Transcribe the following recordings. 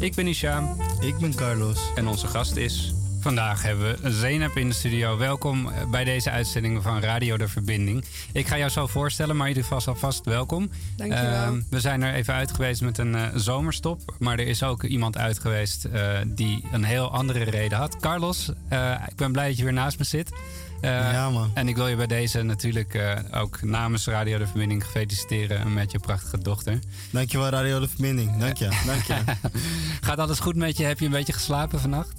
Ik ben Ishaam Ik ben Carlos. en onze gast is... Vandaag hebben we Zeynep in de studio. Welkom bij deze uitzending van Radio De Verbinding. Ik ga jou zo voorstellen, maar in ieder geval alvast welkom. Dankjewel. Ehm, we zijn er even uit geweest met een eh, zomerstop. Maar er is ook iemand uit geweest eh, die een heel andere reden had. Carlos, eh, ik ben blij dat je weer naast me zit. Eh, Ja, man. En ik wil je bij deze natuurlijk eh, ook namens Radio De Verbinding feliciteren met je prachtige dochter. Dankjewel Radio De Verbinding. Dank je. Dank je. Gaat alles goed met je? Heb je een beetje geslapen vannacht?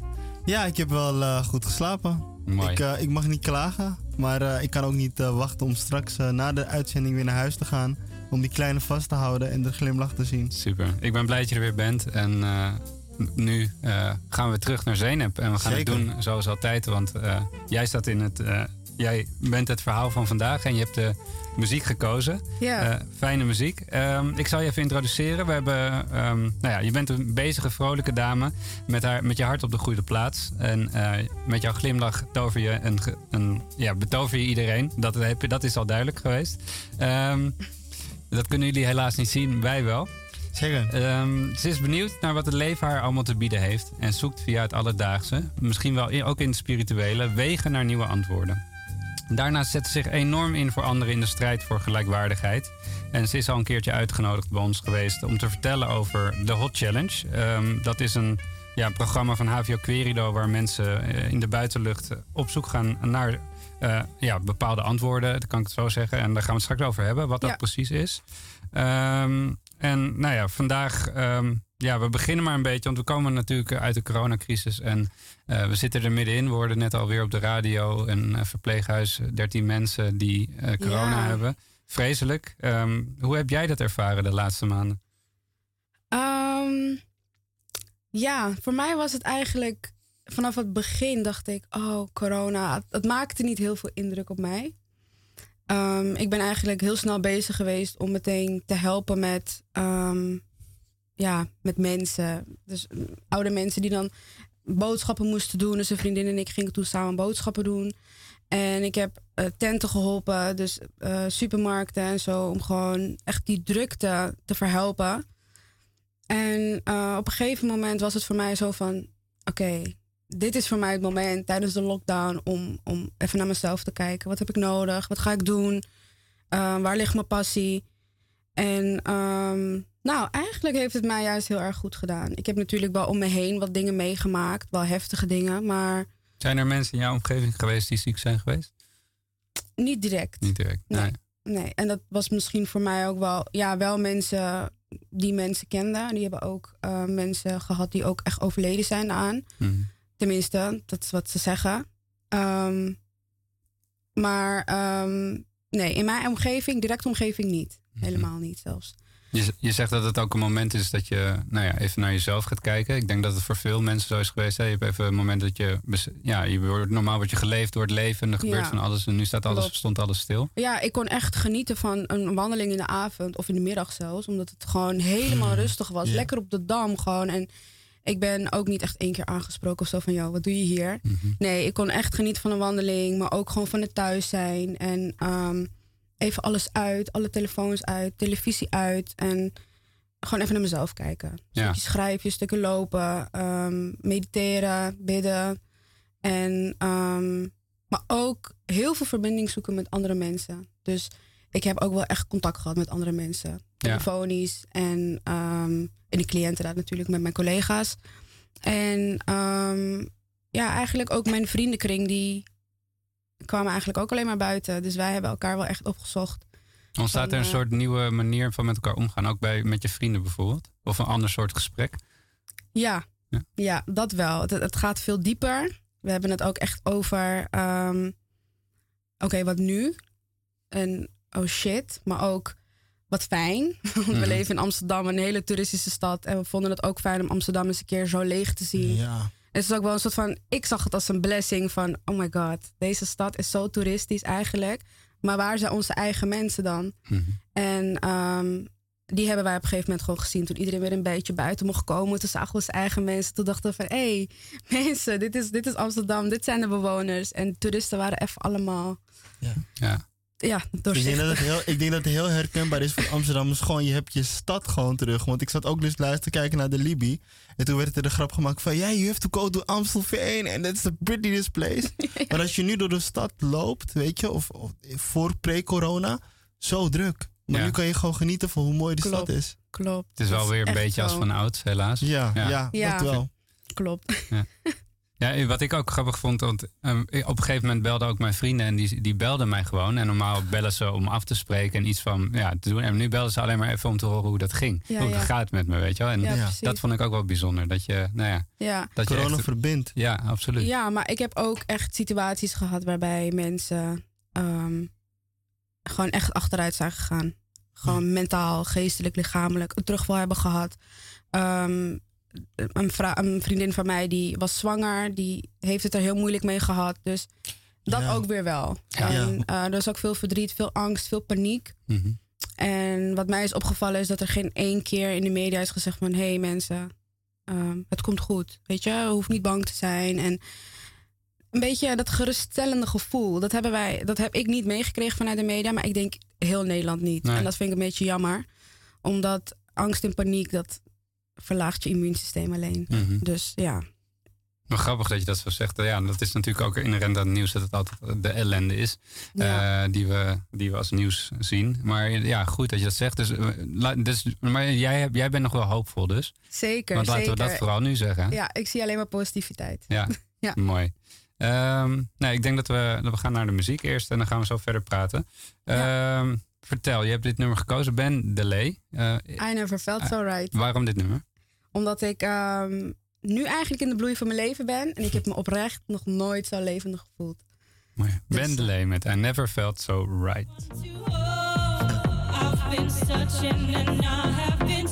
Ja, ik heb wel eh, goed geslapen. Mooi. Ik, ik mag niet klagen, maar ik kan ook niet wachten om straks na de uitzending weer naar huis te gaan. Om die kleine vast te houden en de glimlach te zien. Super. Ik ben blij dat je er weer bent. En nu eh, gaan we terug naar Zeynep. En we gaan Zeker. het doen zoals altijd. Want eh, jij staat in het. eh, jij bent het verhaal van vandaag en je hebt de muziek gekozen. Ja. Eh, fijne muziek. Ehm, ik zal je even introduceren. We hebben, ehm, nou ja, je bent een bezige, vrolijke dame met, haar, met je hart op de goede plaats. En eh, met jouw glimlach tover je een, een, ja, betover je iedereen. Dat, heb je, dat is al duidelijk geweest. Ehm, dat kunnen jullie helaas niet zien, wij wel. Zeker. Ehm, ze is benieuwd naar wat het leven haar allemaal te bieden heeft. En zoekt via het alledaagse, misschien wel ook in het spirituele, wegen naar nieuwe antwoorden. Daarnaast zet ze zich enorm in voor anderen in de strijd voor gelijkwaardigheid. En ze is al een keertje uitgenodigd bij ons geweest om te vertellen over de Hot Challenge. Ehm, dat is een ja, programma van HVO Querido waar mensen eh, in de buitenlucht op zoek gaan naar eh, ja, bepaalde antwoorden. Dat kan ik het zo zeggen. En daar gaan we het straks over hebben, wat dat Ja. precies is. Ehm, en nou ja, vandaag, ehm, ja, we beginnen maar een beetje, want we komen natuurlijk uit de coronacrisis en eh, we zitten er middenin. We hoorden net alweer op de radio een eh, verpleeghuis, eh, 13 mensen die eh, corona Ja. hebben. Vreselijk. Ehm, hoe heb jij dat ervaren de laatste maanden? Ehm, ja, voor mij was het eigenlijk vanaf het begin dacht ik, oh corona, het maakte niet heel veel indruk op mij. Ehm, ik ben eigenlijk heel snel bezig geweest om meteen te helpen met, ehm, ja, met mensen. Dus mm, oude mensen die dan boodschappen moesten doen. Dus een vriendin en ik gingen toen samen boodschappen doen. En ik heb eh, tenten geholpen, dus eh, supermarkten en zo, om gewoon echt die drukte te verhelpen. En eh, op een gegeven moment was het voor mij zo van: oké, dit is voor mij het moment tijdens de lockdown om, om even naar mezelf te kijken. Wat heb ik nodig? Wat ga ik doen? Eh, waar ligt mijn passie? En ehm, nou, eigenlijk heeft het mij juist heel erg goed gedaan. Ik heb natuurlijk wel om me heen wat dingen meegemaakt, wel heftige dingen, maar Zijn er mensen in jouw omgeving geweest die ziek zijn geweest? niet direct. Niet direct. Nee. Nee. Nee, en dat was misschien voor mij ook wel, ja, wel mensen die mensen kenden. Die hebben ook eh, mensen gehad die ook echt overleden zijn aan. Mhm. Tenminste, dat is wat ze zeggen. Ehm, maar ehm, nee, in mijn omgeving, directe omgeving niet. Mhm. Helemaal niet zelfs. Je, je zegt dat het ook een moment is dat je nou ja, even naar jezelf gaat kijken. Ik denk dat het voor veel mensen zo is geweest. Hè? Je hebt even een moment dat je... Ja, je wordt, normaal word je geleefd door het leven en er gebeurt Ja. van alles. En nu staat alles, Klopt. stond alles stil. Ja, ik kon echt genieten van een wandeling in de avond of in de middag zelfs. Omdat het gewoon helemaal rustig was. Ja. Lekker op de dam gewoon. En ik ben ook niet echt één keer aangesproken of zo van... joh, wat doe je hier? Mhm. Nee, ik kon echt genieten van een wandeling. Maar ook gewoon van het thuis zijn. En ehm, even alles uit. Alle telefoons uit. Televisie uit. En gewoon even naar mezelf kijken. Ja. Schrijven, stukken lopen. ehm, mediteren, bidden. En, ehm, maar ook heel veel verbinding zoeken met andere mensen. Dus ik heb ook wel echt contact gehad met andere mensen. Telefonisch en, ehm en de cliëntenraad natuurlijk met mijn collega's. En ehm, ja, eigenlijk ook mijn vriendenkring die kwamen eigenlijk ook alleen maar buiten. Dus wij hebben elkaar wel echt opgezocht. Ontstaat er een Van, eh, soort nieuwe manier van met elkaar omgaan? Ook bij, met je vrienden bijvoorbeeld? Of een ander soort gesprek? Ja, Ja. ja. dat wel. Het, het gaat veel dieper. We hebben het ook echt over, ehm, oké, wat nu? En oh shit, maar ook wat fijn. Want Mhm. we leven in Amsterdam, een hele toeristische stad. En we vonden het ook fijn om Amsterdam eens een keer zo leeg te zien. Ja. Het is ook wel een soort van, ik zag het als een blessing van, oh my god, deze stad is zo toeristisch eigenlijk. Maar waar zijn onze eigen mensen dan? Mhm. En ehm, die hebben wij op een gegeven moment gewoon gezien. Toen iedereen weer een beetje buiten mocht komen. Toen zagen we onze eigen mensen. Toen dachten we van, hé, hey, mensen, dit is, dit is Amsterdam. Dit zijn de bewoners. En toeristen waren even allemaal, Ja. ja, Ik denk, dat doorzichtig. het heel, ik denk dat het heel herkenbaar is voor Amsterdammers. Gewoon, je hebt je stad gewoon terug. Want ik zat ook dus luisteren kijken naar de Libi. En toen werd er de grap gemaakt van... Ja, you have to go to Amstelveen. And that's the prettiest place. Maar als je nu door de stad loopt, weet je... Of, of voor pre-corona, zo druk. Maar Ja. nu kan je gewoon genieten van hoe mooi de Klopt. stad is. Klopt. Het is wel weer een beetje als van ouds, helaas. Ja, Ja. ja. Ja. dat wel. Klopt. Ja, wat ik ook grappig vond, want ehm, op een gegeven moment belden ook mijn vrienden en die, die belden mij gewoon. En normaal bellen ze om af te spreken en iets van ja, te doen. En nu belden ze alleen maar even om te horen hoe dat ging. Ja, hoe ja. het gaat met me, weet je wel. En Ja, Ja. precies. dat vond ik ook wel bijzonder. Dat je, nou ja, ja. dat je Corona echt- verbindt. Ja, absoluut. Ja, maar ik heb ook echt situaties gehad waarbij mensen ehm, gewoon echt achteruit zijn gegaan. Gewoon mentaal, geestelijk, lichamelijk een terugval hebben gehad. Ehm, een, vriendin van mij die was zwanger, die heeft het er heel moeilijk mee gehad. Dus dat Ja. ook weer wel. Ja. En eh, er is ook veel verdriet, veel angst, veel paniek. Mhm. En wat mij is opgevallen is dat er geen één keer in de media is gezegd van... hé hey mensen, ehm, het komt goed. Weet je, je hoeft niet bang te zijn. En een beetje dat geruststellende gevoel. Dat, hebben wij, dat heb ik niet meegekregen vanuit de media. Maar ik denk heel Nederland niet. Nee. En dat vind ik een beetje jammer. Omdat angst en paniek, dat verlaagt je immuunsysteem alleen. Mhm. Dus ja, Maar grappig dat je dat zo zegt. Ja, dat is natuurlijk ook inherent aan het nieuws dat het altijd de ellende is. ja. eh, die, we, die we als nieuws zien. Maar ja, goed dat je dat zegt. Dus, eh, dus, maar jij, jij bent nog wel hoopvol dus. zeker. Want laten zeker. we dat vooral nu zeggen. Ja, ik zie alleen maar positiviteit. Ja, Ja. mooi. Ehm, nee, ik denk dat we, dat we gaan naar de muziek eerst en dan gaan we zo verder praten. Ehm, vertel, je hebt dit nummer gekozen, Ben Delay. Eh, I never felt so right. waarom dit nummer? Omdat ik ehm, nu eigenlijk in de bloei van mijn leven ben. En ik heb me oprecht nog nooit zo levendig gevoeld. Mooi. Dus- met I Never Felt So Right. I've been searching and I have been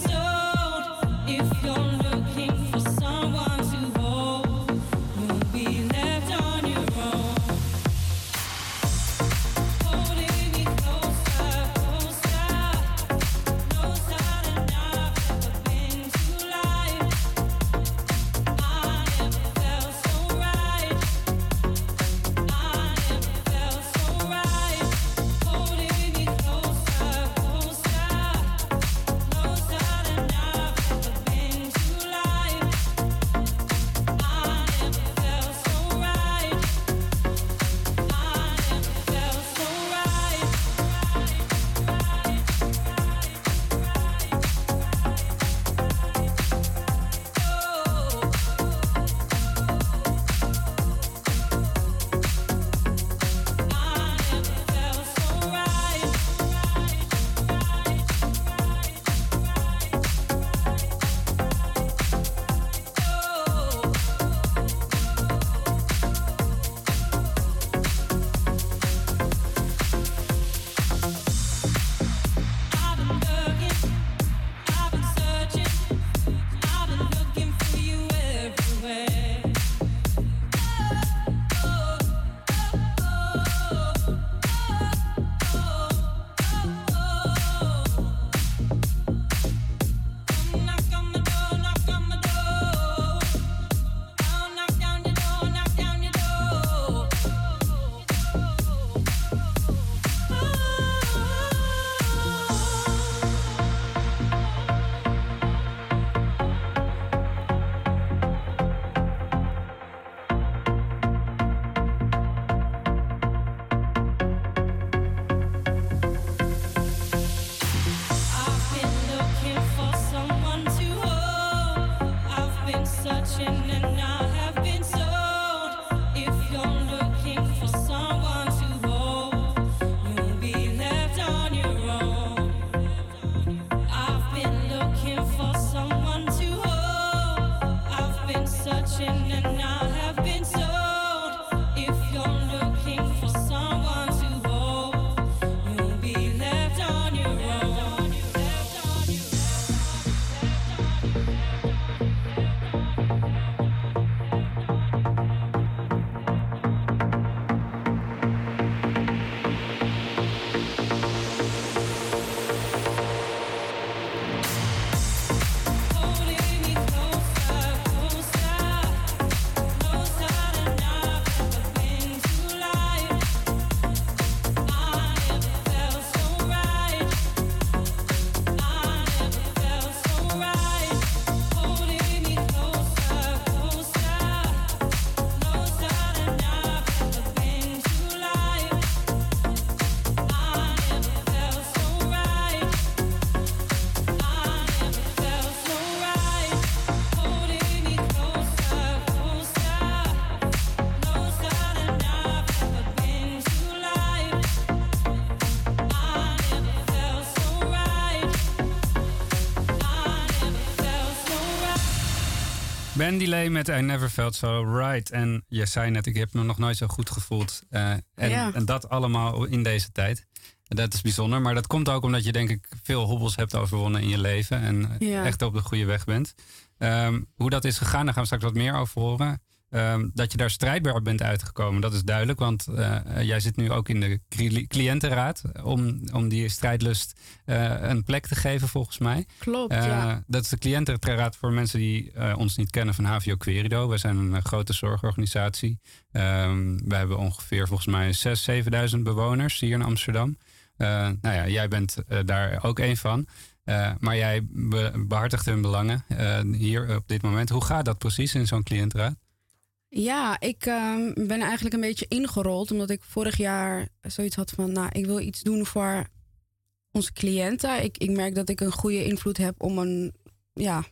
Ben Delay met I Never Felt So Right. En je zei net, ik heb me nog nooit zo goed gevoeld. Eh, en, Ja. en dat allemaal in deze tijd. Dat is bijzonder, maar dat komt ook omdat je denk ik veel hobbels hebt overwonnen in je leven. En eh, Ja. echt op de goede weg bent. Ehm, hoe dat is gegaan, daar gaan we straks wat meer over horen. Ehm, dat je daar strijdbaar bent uitgekomen, dat is duidelijk. Want eh, jij zit nu ook in de cli- cliëntenraad om, om die strijdlust eh, een plek te geven, volgens mij. Klopt, Eh, ja. Dat is de cliëntenraad voor mensen die ons niet kennen van HVO Querido. Wij zijn een grote zorgorganisatie. Ehm we hebben ongeveer volgens mij 6.000, 7.000 bewoners hier in Amsterdam. Nou ja, jij bent daar ook een van. Maar jij be- behartigt hun belangen hier op dit moment. Hoe gaat dat precies in zo'n cliëntenraad? Ja, ik ehm, ben eigenlijk een beetje ingerold. Omdat ik vorig jaar zoiets had van... Nou, ik wil iets doen voor onze cliënten. Ik, ik merk dat ik een goede invloed heb om, een, ja,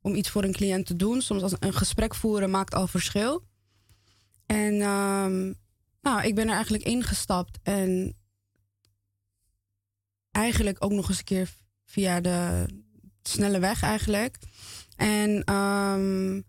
om iets voor een cliënt te doen. Soms als een gesprek voeren maakt al verschil. En ehm, nou, ik ben er eigenlijk ingestapt. En eigenlijk ook nog eens een keer via de snelle weg eigenlijk. En ehm,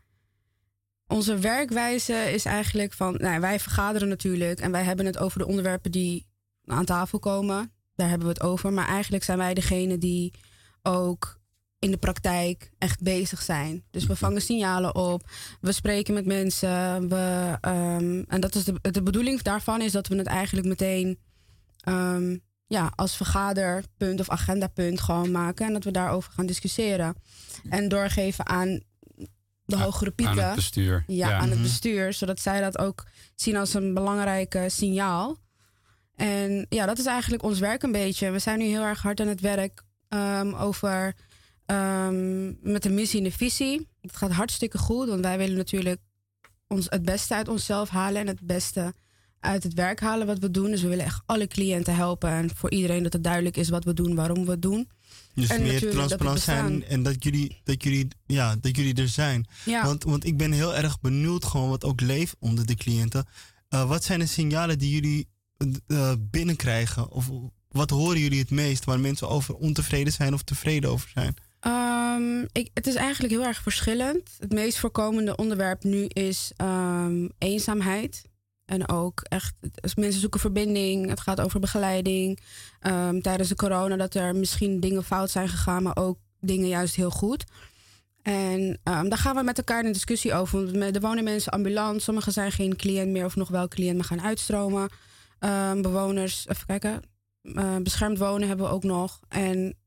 onze werkwijze is eigenlijk van... Nou, wij vergaderen natuurlijk en wij hebben het over de onderwerpen die aan tafel komen. Daar hebben we het over. Maar eigenlijk zijn wij degene die ook in de praktijk echt bezig zijn. Dus we vangen signalen op, we spreken met mensen. We, ehm, en dat is de, de bedoeling daarvan is dat we het eigenlijk meteen ehm, ja, als vergaderpunt of agendapunt gewoon maken. En dat we daarover gaan discussiëren. En doorgeven aan de hogere pieten. Aan het bestuur. Ja, aan het Mhm. bestuur, zodat zij dat ook zien als een belangrijk signaal. En ja, dat is eigenlijk ons werk een beetje. We zijn nu heel erg hard aan het werk ehm, over ehm, met de missie en de visie. Het gaat hartstikke goed, want wij willen natuurlijk ons het beste uit onszelf halen en het beste uit het werk halen wat we doen. Dus we willen echt alle cliënten helpen en voor iedereen dat het duidelijk is wat we doen, waarom we het doen. Dus En meer transparant zijn en dat jullie, dat, jullie, ja, dat jullie er zijn. Ja. Want, want ik ben heel erg benieuwd gewoon wat ook leeft onder de cliënten. Eh, wat zijn de signalen die jullie eh, binnenkrijgen? Of wat horen jullie het meest waar mensen over ontevreden zijn of tevreden over zijn? Ehm, ik, het is eigenlijk heel erg verschillend. Het meest voorkomende onderwerp nu is ehm, eenzaamheid. En ook echt, als mensen zoeken verbinding. Het gaat over begeleiding. Ehm, tijdens de corona dat er misschien dingen fout zijn gegaan, maar ook dingen juist heel goed. En ehm, daar gaan we met elkaar in discussie over. Want Er wonen mensen ambulant. Sommigen zijn geen cliënt meer of nog wel cliënt, maar gaan uitstromen. Ehm, bewoners, even kijken. eh, beschermd wonen hebben we ook nog. En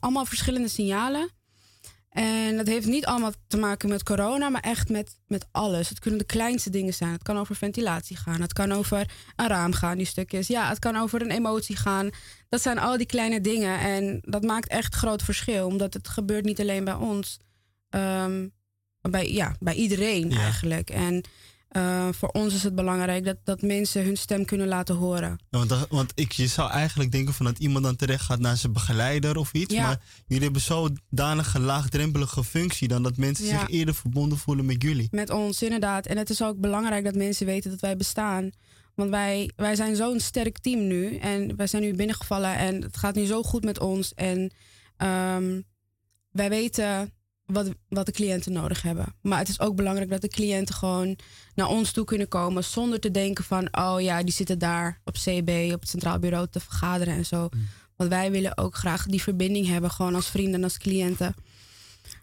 allemaal verschillende signalen. En dat heeft niet allemaal te maken met corona, maar echt met, met alles. Het kunnen de kleinste dingen zijn. Het kan over ventilatie gaan. Het kan over een raam gaan, die stukjes. Ja, het kan over een emotie gaan. Dat zijn al die kleine dingen. En dat maakt echt groot verschil. Omdat het gebeurt niet alleen bij ons. ehm, bij, ja, bij iedereen Ja. eigenlijk. En eh, voor ons is het belangrijk dat, dat mensen hun stem kunnen laten horen. Ja, want dat- want ik, je zou eigenlijk denken van dat iemand dan terecht gaat naar zijn begeleider of iets. Ja. Maar jullie hebben zodanige laagdrempelige functie dan dat mensen Ja. zich eerder verbonden voelen met jullie. Met ons, inderdaad. En het is ook belangrijk dat mensen weten dat wij bestaan. Want wij, wij zijn zo'n sterk team nu. En wij zijn nu binnengevallen en het gaat nu zo goed met ons. En ehm, wij weten wat, wat de cliënten nodig hebben. Maar het is ook belangrijk dat de cliënten gewoon naar ons toe kunnen komen. Zonder te denken van, oh ja, die zitten daar op CB, op het Centraal Bureau te vergaderen en zo. Want wij willen ook graag die verbinding hebben, gewoon als vrienden en als cliënten.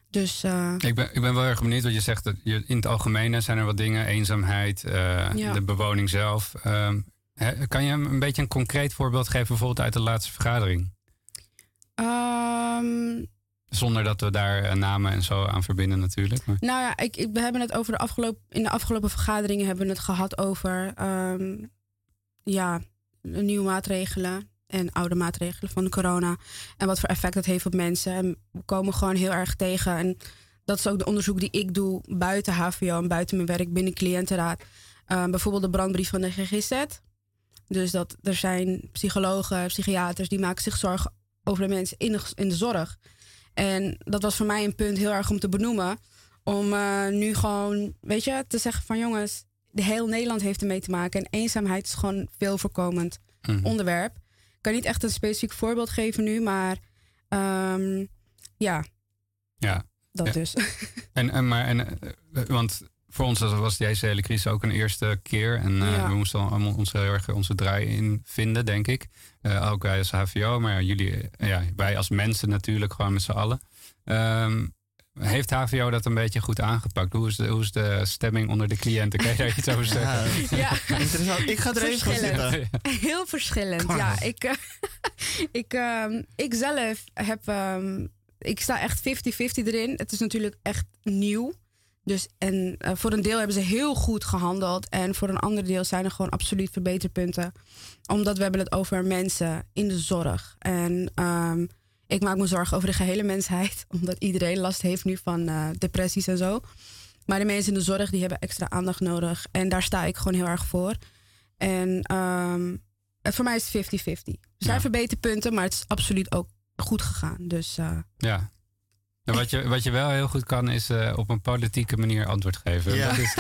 Dus eh, Ik ben, ik ben wel erg benieuwd wat je zegt. Dat je, in het algemeen zijn er wat dingen. Eenzaamheid, eh, Ja. de bewoning zelf. Ehm, kan je een beetje een concreet voorbeeld geven, bijvoorbeeld uit de laatste vergadering? ehm, Zonder dat we daar eh, namen en zo aan verbinden natuurlijk. Maar, Nou ja, ik, ik, we hebben het over de afgelopen, in de afgelopen vergaderingen hebben we het gehad over ehm, ja, nieuwe maatregelen en oude maatregelen van de corona. En wat voor effect dat heeft op mensen. En we komen gewoon heel erg tegen. En dat is ook de onderzoek die ik doe buiten HVO en buiten mijn werk binnen cliëntenraad. Ehm, bijvoorbeeld de brandbrief van de GGZ. Dus dat er zijn psychologen, psychiaters die maken zich zorgen over de mensen in de, in de zorg. En dat was voor mij een punt heel erg om te benoemen. Om eh, nu gewoon, weet je, te zeggen van jongens, de heel Nederland heeft ermee te maken. En eenzaamheid is gewoon veel voorkomend Mhm. onderwerp. Ik kan niet echt een specifiek voorbeeld geven nu, maar ehm, ja. Ja, dat Ja. dus. En, en, maar, en, eh, want voor ons was deze hele crisis ook een eerste keer. En eh, Ja. we moesten allemaal ons heel erg onze draai in vinden, denk ik. Eh, ook wij als HVO, maar jullie, eh, ja, wij als mensen natuurlijk gewoon met z'n allen. Ehm, heeft HVO dat een beetje goed aangepakt? Hoe is de, hoe is de stemming onder de cliënten? Kan je daar iets over zeggen? ja. Interessant. Ik ga er even zitten. Heel verschillend. Ja, ik, ik, ehm, ik zelf heb. ehm, ik sta echt 50-50 erin. Het is natuurlijk echt nieuw. Dus en eh, voor een deel hebben ze heel goed gehandeld. En voor een ander deel zijn er gewoon absoluut verbeterpunten. Omdat we hebben het over mensen in de zorg. En ehm, ik maak me zorgen over de gehele mensheid. Omdat iedereen last heeft nu van eh, depressies en zo. Maar de mensen in de zorg die hebben extra aandacht nodig. En daar sta ik gewoon heel erg voor. En ehm, eh, voor mij is het 50-50. Er zijn Ja. verbeterpunten, maar het is absoluut ook goed gegaan. Dus Ja. Wat, je, wat je wel heel goed kan, is eh, op een politieke manier antwoord geven. Ja. Dat is,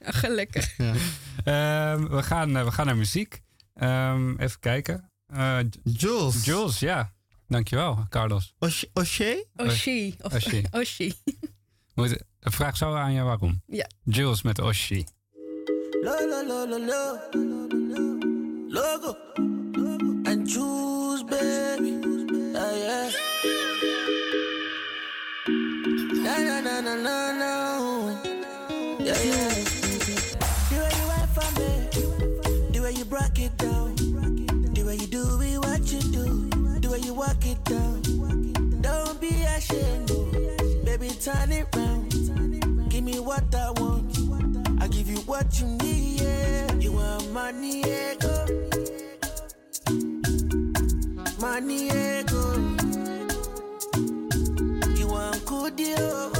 gelukkig. Ehm, we, gaan, eh, we gaan naar muziek. Ehm, even kijken. Eh, Jules. Jules, ja. Dankjewel, Carlos. Osh- O'Shea? Oshi. Of Oshi. Oshi. Moet, vraag zo aan je waarom. Ja. Jules met lo. Logo. And choose, baby. Na, na. Yeah, yeah. The way you went for me. The way you broke it down. The way you do it, what you do. The way you walk it down. Don't be ashamed. oh. Baby, turn it round. Give me what I want. I give you what you need. Yeah. You want money, yeah, go. Money, yeah, go. You want good deal.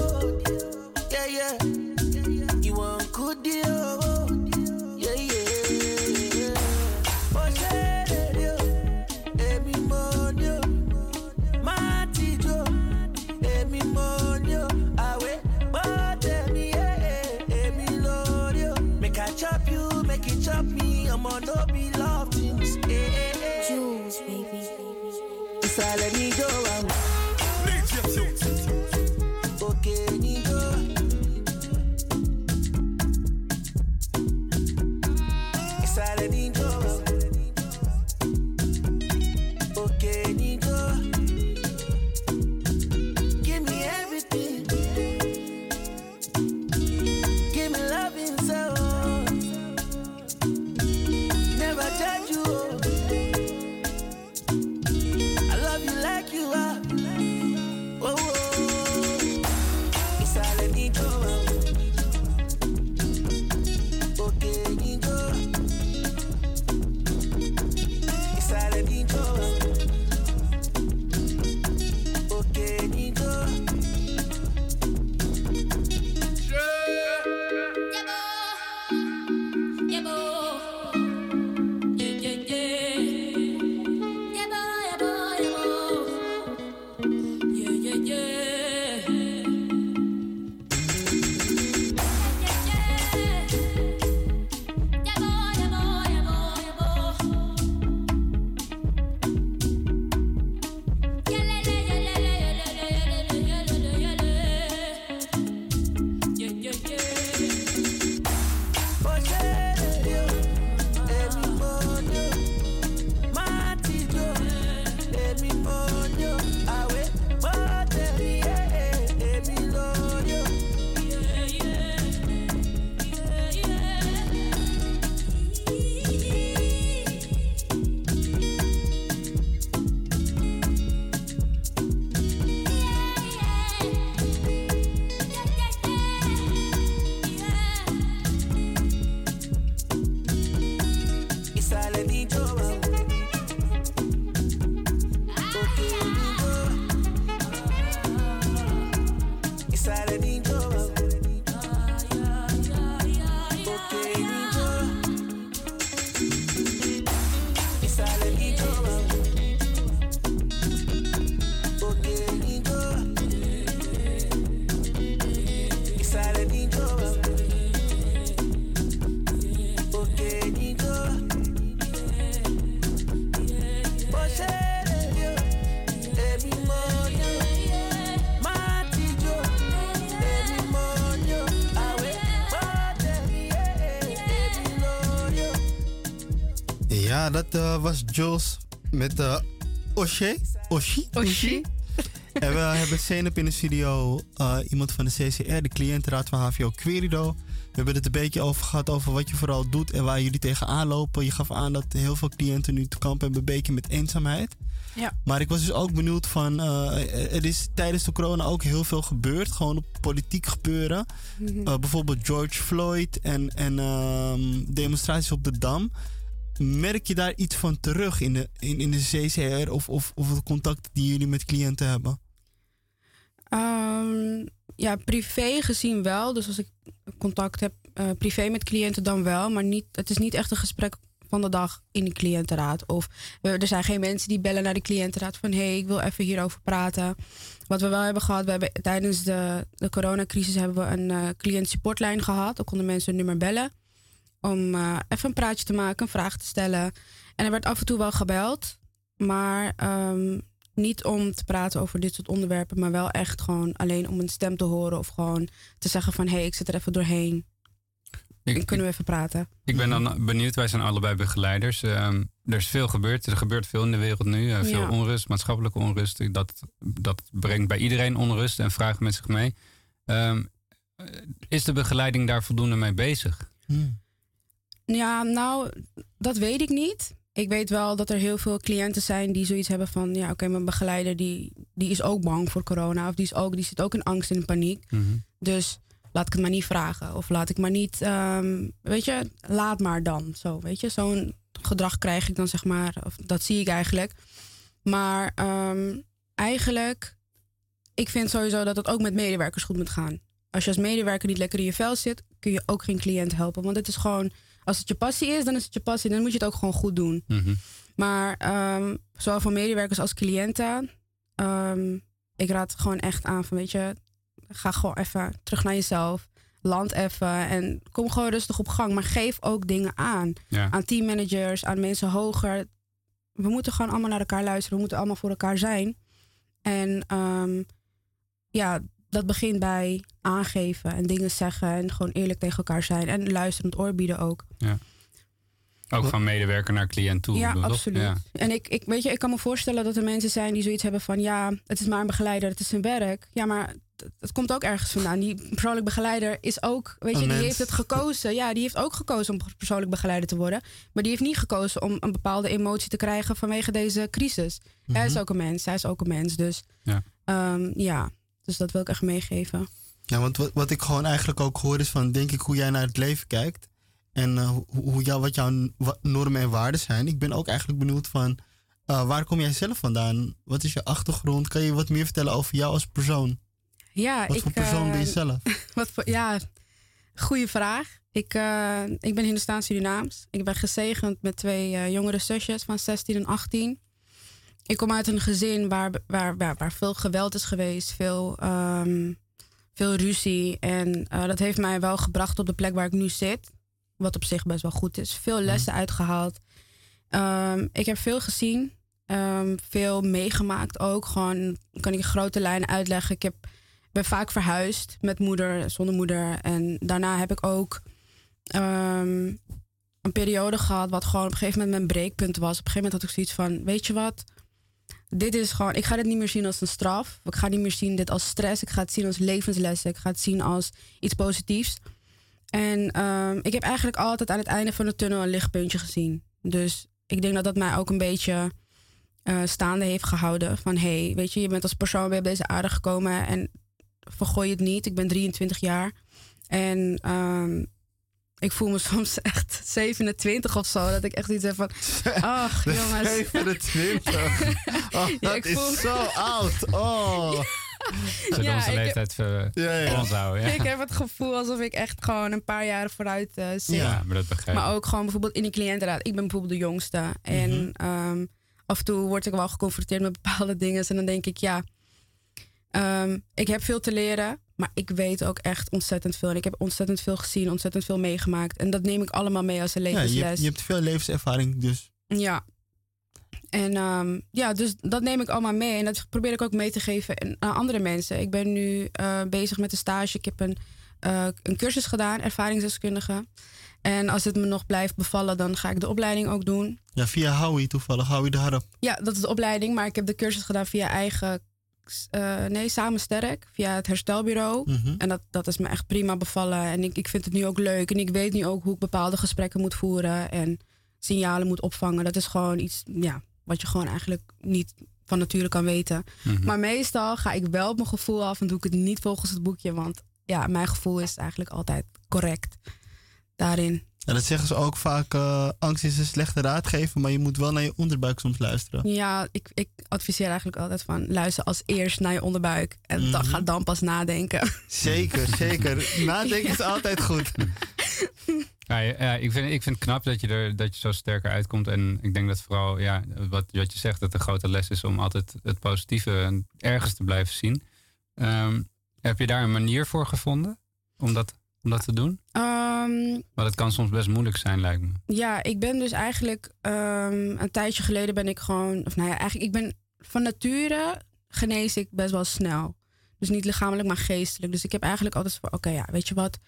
Ja, dat eh, was Jules met uh, Oshé. Oshi? Oshi. En we hebben Zenep in de studio. eh, iemand van de CCR, de cliëntenraad van HVO Querido. We hebben het een beetje over gehad over wat je vooral doet en waar jullie tegenaan lopen. Je gaf aan dat heel veel cliënten nu te kampen hebben beetje met eenzaamheid. Ja. Maar ik was dus ook benieuwd van, eh, er is tijdens de corona ook heel veel gebeurd. Gewoon op politiek gebeuren. Mhm. Bijvoorbeeld George Floyd en, en ehm, demonstraties op de Dam. Merk je daar iets van terug in de, in, in de CCR of, of, of de contacten die jullie met cliënten hebben? Ehm, ja, privé gezien wel. Dus als ik contact heb eh, privé met cliënten dan wel. Maar niet, het is niet echt een gesprek van de dag in de cliëntenraad. Of er zijn geen mensen die bellen naar de cliëntenraad van... hé, hey, ik wil even hierover praten. Wat we wel hebben gehad, we hebben tijdens de, de coronacrisis... hebben we een supportlijn gehad. Dan konden mensen hun nummer bellen. Om eh, even een praatje te maken, een vraag te stellen. En er werd af en toe wel gebeld. Maar ehm, niet om te praten over dit soort onderwerpen, maar wel echt gewoon alleen om een stem te horen of gewoon te zeggen van hé, hey, ik zit er even doorheen. Ik, En kunnen we even praten? ik ben dan benieuwd, wij zijn allebei begeleiders. Ehm, er is veel gebeurd. Er gebeurt veel in de wereld nu. eh, veel Ja. onrust, maatschappelijke onrust. Dat, dat brengt bij iedereen onrust en vraagt met zich mee. Ehm, eh, is de begeleiding daar voldoende mee bezig? Ja, nou, dat weet ik niet. Ik weet wel dat er heel veel cliënten zijn die zoiets hebben van ja, oké, mijn begeleider die, die is ook bang voor corona of die, is ook, die zit ook in angst en in paniek. Dus laat ik het maar niet vragen. Of laat ik maar niet, ehm, weet je, laat maar dan. Zo, weet je, zo'n gedrag krijg ik dan zeg maar, of dat zie ik eigenlijk. Maar ehm, eigenlijk, ik vind sowieso dat het ook met medewerkers goed moet gaan. Als je als medewerker niet lekker in je vel zit, kun je ook geen cliënt helpen. Want het is gewoon, als het je passie is, dan is het je passie. Dan moet je het ook gewoon goed doen. Maar ehm, zowel voor medewerkers als cliënten, ehm, ik raad gewoon echt aan van, weet je, ga gewoon even terug naar jezelf. Land even en kom gewoon rustig op gang. Maar geef ook dingen aan. Ja. Aan teammanagers, aan mensen hoger. We moeten gewoon allemaal naar elkaar luisteren. We moeten allemaal voor elkaar zijn. En ehm, ja, dat begint bij aangeven en dingen zeggen. En gewoon eerlijk tegen elkaar zijn. En luisterend oor bieden ook. Ja. Ook van medewerker naar cliënt toe. Ja, absoluut. Ja. En ik, ik, weet je, ik kan me voorstellen dat er mensen zijn die zoiets hebben van... ja, het is maar een begeleider, het is zijn werk. Ja, maar het, het komt ook ergens vandaan. Die persoonlijk begeleider is ook... weet je, Een die mens. heeft het gekozen. Ja, die heeft ook gekozen om persoonlijk begeleider te worden. Maar die heeft niet gekozen om een bepaalde emotie te krijgen... vanwege deze crisis. Hij is ook een mens, hij is ook een mens. Dus Ja. ehm, ja, dus dat wil ik echt meegeven. Ja, want wat, wat ik gewoon eigenlijk ook hoor is van, denk ik, hoe jij naar het leven kijkt. En eh, hoe, jou, wat jouw normen en waarden zijn. Ik ben ook eigenlijk benieuwd van, eh, waar kom jij zelf vandaan? Wat is je achtergrond? Kan je wat meer vertellen over jou als persoon? Ja, Wat ik, voor persoon ben je eh, zelf? Wat voor, ja, goede vraag. Ik, ik ben Hindoestaans Surinaams. Ik ben gezegend met twee jongere zusjes van 16 en 18. Ik kom uit een gezin waar, waar, waar, waar veel geweld is geweest, veel, ehm, veel ruzie. En eh, dat heeft mij wel gebracht op de plek waar ik nu zit. Wat op zich best wel goed is. Veel lessen uitgehaald. Ehm, ik heb veel gezien. ehm, veel meegemaakt ook. Gewoon kan ik in grote lijnen uitleggen. Ik heb ben vaak verhuisd met moeder, zonder moeder. En daarna heb ik ook een periode gehad wat gewoon op een gegeven moment mijn breekpunt was. Op een gegeven moment had ik zoiets van, weet je wat? Dit is gewoon, ik ga dit niet meer zien als een straf. Ik ga niet meer zien dit als stress. Ik ga het zien als levenslessen. Ik ga het zien als iets positiefs. En ehm, ik heb eigenlijk altijd aan het einde van de tunnel een lichtpuntje gezien. Dus ik denk dat dat mij ook een beetje eh, staande heeft gehouden. Van hé, hey, weet je, je bent als persoon weer op deze aarde gekomen en vergooi het niet. Ik ben 23 jaar. En ehm, ik voel me soms echt 27 of zo. Dat ik echt iets heb van. Ach, jongens. 27. Oh, Ja, dat ik is voel- zo oud. Oh. Zullen Ja, onze ik heb- leeftijd ver, Ja, ja. voor ons houden? Ja. Ik heb het gevoel alsof ik echt gewoon een paar jaren vooruit eh, zit. Ja, maar dat begrijp ik. Maar ook gewoon bijvoorbeeld in die cliëntenraad. Ik ben bijvoorbeeld de jongste. En Mhm. ehm, af en toe word ik wel geconfronteerd met bepaalde dingen. En dan denk ik, ja, ehm, ik heb veel te leren. Maar ik weet ook echt ontzettend veel. En ik heb ontzettend veel gezien, ontzettend veel meegemaakt. En dat neem ik allemaal mee als een Ja, levensles. je, hebt, je hebt veel levenservaring, dus. Ja. En ehm, ja, dus dat neem ik allemaal mee. En dat probeer ik ook mee te geven aan andere mensen. Ik ben nu eh, bezig met een stage. Ik heb een eh, een cursus gedaan, ervaringsdeskundige. En als het me nog blijft bevallen, dan ga ik de opleiding ook doen. Ja, via Howie toevallig, Howie de Harp. Ja, dat is de opleiding, maar ik heb de cursus gedaan via eigen, eh, nee, samen sterk, via het herstelbureau. Mhm. En dat, dat is me echt prima bevallen. En ik, ik vind het nu ook leuk. En ik weet nu ook hoe ik bepaalde gesprekken moet voeren en signalen moet opvangen. Dat is gewoon iets ja, wat je gewoon eigenlijk niet van nature kan weten. Mhm. Maar meestal ga ik wel op mijn gevoel af en doe ik het niet volgens het boekje. Want ja, mijn gevoel is eigenlijk altijd correct daarin. En dat zeggen ze ook vaak, eh, angst is een slechte raadgever, maar je moet wel naar je onderbuik soms luisteren. Ja, ik, ik adviseer eigenlijk altijd van luister als eerst naar je onderbuik. En dan Mhm. ga dan pas nadenken. Zeker, zeker. Nadenken is altijd goed. Ja, ik, vind, ik vind het knap dat je er dat je zo sterker uitkomt. En ik denk dat vooral, ja, wat, wat je zegt, dat de grote les is om altijd het positieve ergens te blijven zien. Ehm, heb je daar een manier voor gevonden om dat, om dat te doen? Ehm, Want het kan soms best moeilijk zijn, lijkt me. ja, ik ben dus eigenlijk ehm, een tijdje geleden ben ik gewoon, of nou ja, eigenlijk ik ben van nature genees ik best wel snel. Dus niet lichamelijk, maar geestelijk. Dus ik heb eigenlijk altijd voor, oké, ja, weet je wat?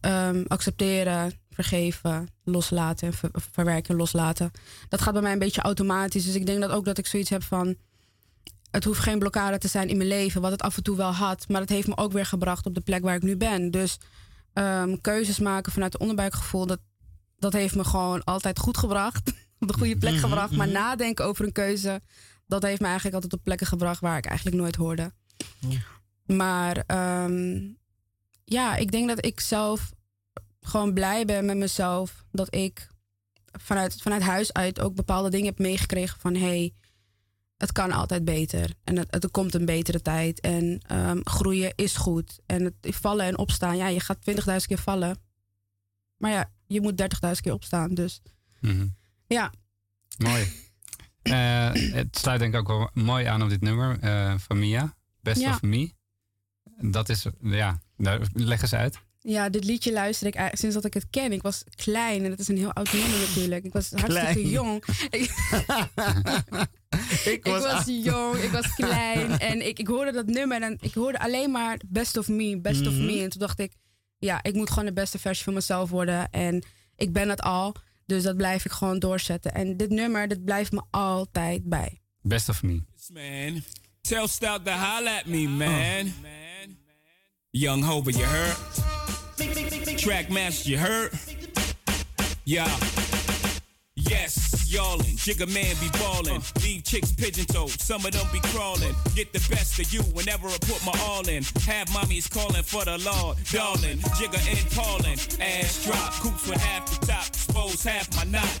Ehm, accepteren, vergeven, loslaten, ver- verwerken, loslaten. Dat gaat bij mij een beetje automatisch. Dus ik denk dat ook dat ik zoiets heb van. Het hoeft geen blokkade te zijn in mijn leven, wat het af en toe wel had. Maar het heeft me ook weer gebracht op de plek waar ik nu ben. Dus ehm, keuzes maken vanuit het onderbuikgevoel, dat, dat heeft me gewoon altijd goed gebracht. op de goede plek Mhm, gebracht. Maar mhm. nadenken over een keuze, dat heeft me eigenlijk altijd op plekken gebracht waar ik eigenlijk nooit hoorde. Maar ehm, ja, ik denk dat ik zelf gewoon blij ben met mezelf. Dat ik vanuit, vanuit huis uit ook bepaalde dingen heb meegekregen van hé, hey, het kan altijd beter. En het, het, er komt een betere tijd. En ehm, groeien is goed. En het, vallen en opstaan, ja, je gaat 20.000 keer vallen. Maar ja, je moet 30.000 keer opstaan. Dus Mhm. ja, Mooi. Eh, het sluit denk ik ook wel mooi aan op dit nummer eh, van Mia. Best Ja. of Me. Dat is, ja, nou, leg eens uit. Ja, dit liedje luister ik eigenlijk sinds dat ik het ken. Ik was klein en het is een heel oud nummer natuurlijk. Ik was hartstikke Klein. jong. Ik, was jong, ik was klein en ik, ik hoorde dat nummer en ik hoorde alleen maar best of me, best of Mhm. me. En toen dacht ik, ja, ik moet gewoon de beste versie van mezelf worden. En ik ben het al, dus dat blijf ik gewoon doorzetten. En dit nummer, dit blijft me altijd bij. Best of Me. man. Tell Stout to holla at me, man. Young Hova, you heard? Trackmaster, you heard? Yeah. Yes, yallin', jigger man be ballin'. Leave chicks pigeon toed, some of them be crawling. Get the best of you whenever I put my all in. Have mommies calling for the Lord, darling. Jigger and Paulin', ass drop, coops with half the top, expose half my knot.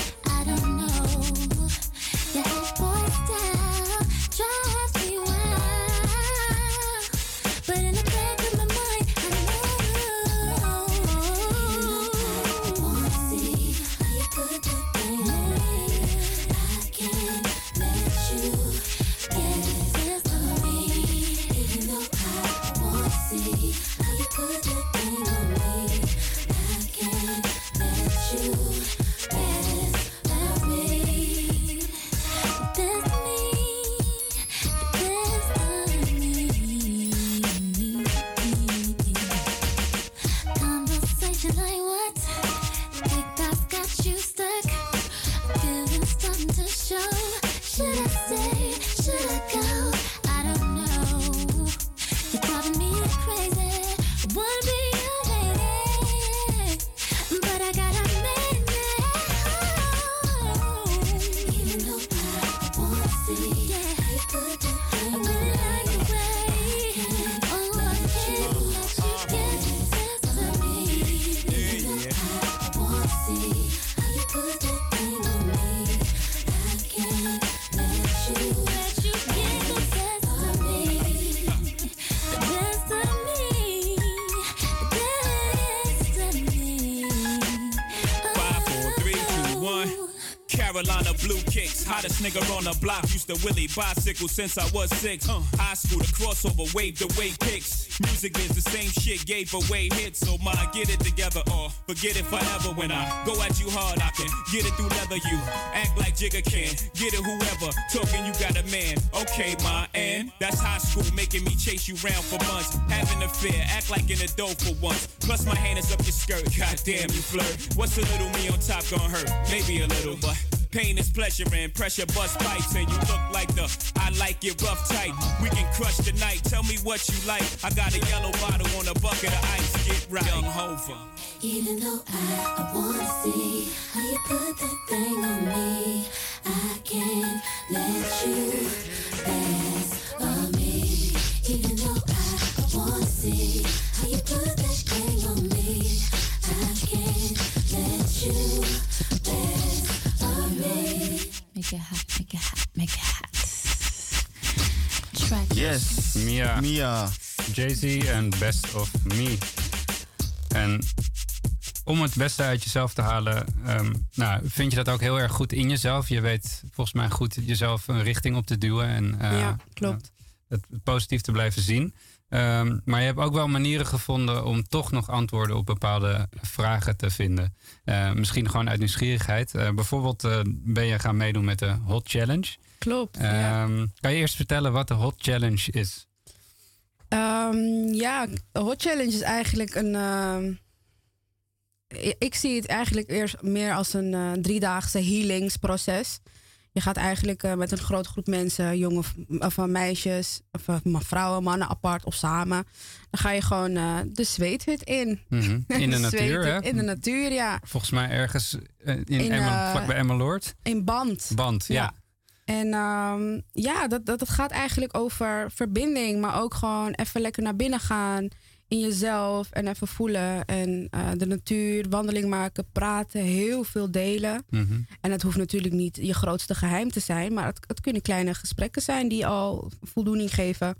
Hottest nigga on the block. Used to Willie bicycle since I was six. Uh. High school, the crossover, wave the way kicks. Music is the same shit, gave away hits. So my get it together or forget it forever. When I go at you hard, I can get it through leather. You act like Jigga can. Get it whoever. Talking you got a man. Okay, my and that's high school making me chase you round for months. Having a fear, act like an adult for once. Plus my hand is up your skirt. Goddamn, you flirt. What's a little me on top gonna hurt? Maybe a little, but pain is pleasure and pressure bust pipes. And you look like the I like it rough tight. We can crush the night. Tell me what you like. I got a yellow bottle on a bucket of ice. Get right. Young Hover. Even though I, I wanna see how you put that thing on me, I can't let you pass Make it hot, make it hot, make it hot. Track Yes. Mia. Mia. Jay-Z en Best of Me. En om het beste uit jezelf te halen, ehm, nou, vind je dat ook heel erg goed in jezelf. Je weet volgens mij goed jezelf een richting op te duwen en eh, Ja, klopt. het positief te blijven zien. Ehm, maar je hebt ook wel manieren gevonden om toch nog antwoorden op bepaalde vragen te vinden. Eh, misschien gewoon uit nieuwsgierigheid. Eh, bijvoorbeeld eh, ben je gaan meedoen met de Hot Challenge. Klopt. ja. Ehm, Kan je eerst vertellen wat de Hot Challenge is? Ehm, ja, Hot Challenge is eigenlijk een. ik zie het eigenlijk eerst meer als een driedaagse healingsproces. Je gaat eigenlijk eh, met een grote groep mensen, jonge v- of eh, meisjes, of eh, vrouwen, mannen apart of samen. Dan ga je gewoon de zweethut in. Mhm. In de natuur, hè? In de natuur, ja. Volgens mij ergens in, eh, vlakbij Emmeloord. In band. Band, ja. Ja. En ehm, ja, dat, dat, dat gaat eigenlijk over verbinding, maar ook gewoon even lekker naar binnen gaan in jezelf en even voelen. En eh, de natuur, wandeling maken, praten, heel veel delen. Mhm. En het hoeft natuurlijk niet je grootste geheim te zijn, maar het, het kunnen kleine gesprekken zijn die al voldoening geven.